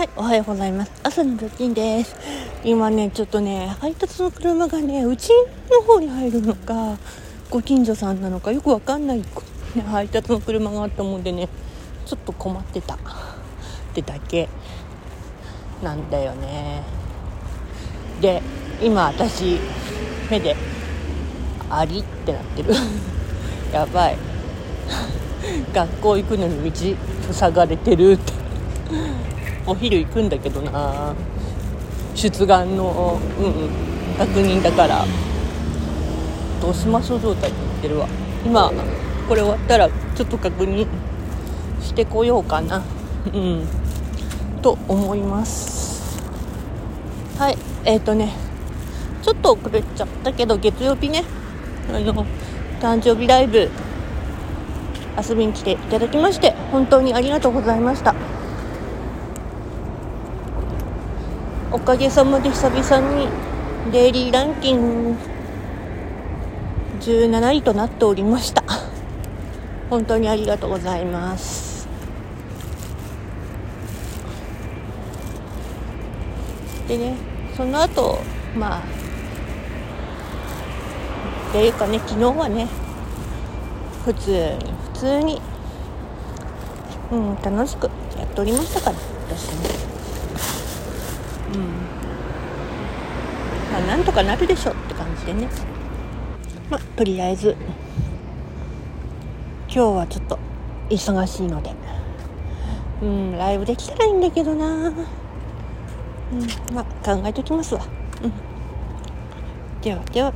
はいおはようございます。朝のルーティンです。今ねちょっとね配達の車がねうちの方に入るのかご近所さんなのかよくわかんない、ね、配達の車があったもんでねちょっと困ってた。ってだけ。なんだよね。で今私目でありってなってる。やばい。学校行くのに道塞がれてるって。お昼行くんだけどな。出願の、うんうん、確認だから。どうしましょう状態になってるわ。今これ終わったらちょっと確認してこようかな。うん。と思います。はい。えっ、ー、とね。ちょっと遅れちゃったけど月曜日ね。あの誕生日ライブ遊びに来ていただきまして本当にありがとうございました。おかげさまで久々にデイリーランキング17位となっておりました。本当にありがとうございます。でねその後まあっていうかね昨日はね普通に普通にうん楽しくやっておりましたから私ね。まあ、なんとかなるでしょって感じでね。まあとりあえず。今日はちょっと忙しいので。うんライブできたらいいんだけどな。うんまあ考えときますわ。うん。ではでは。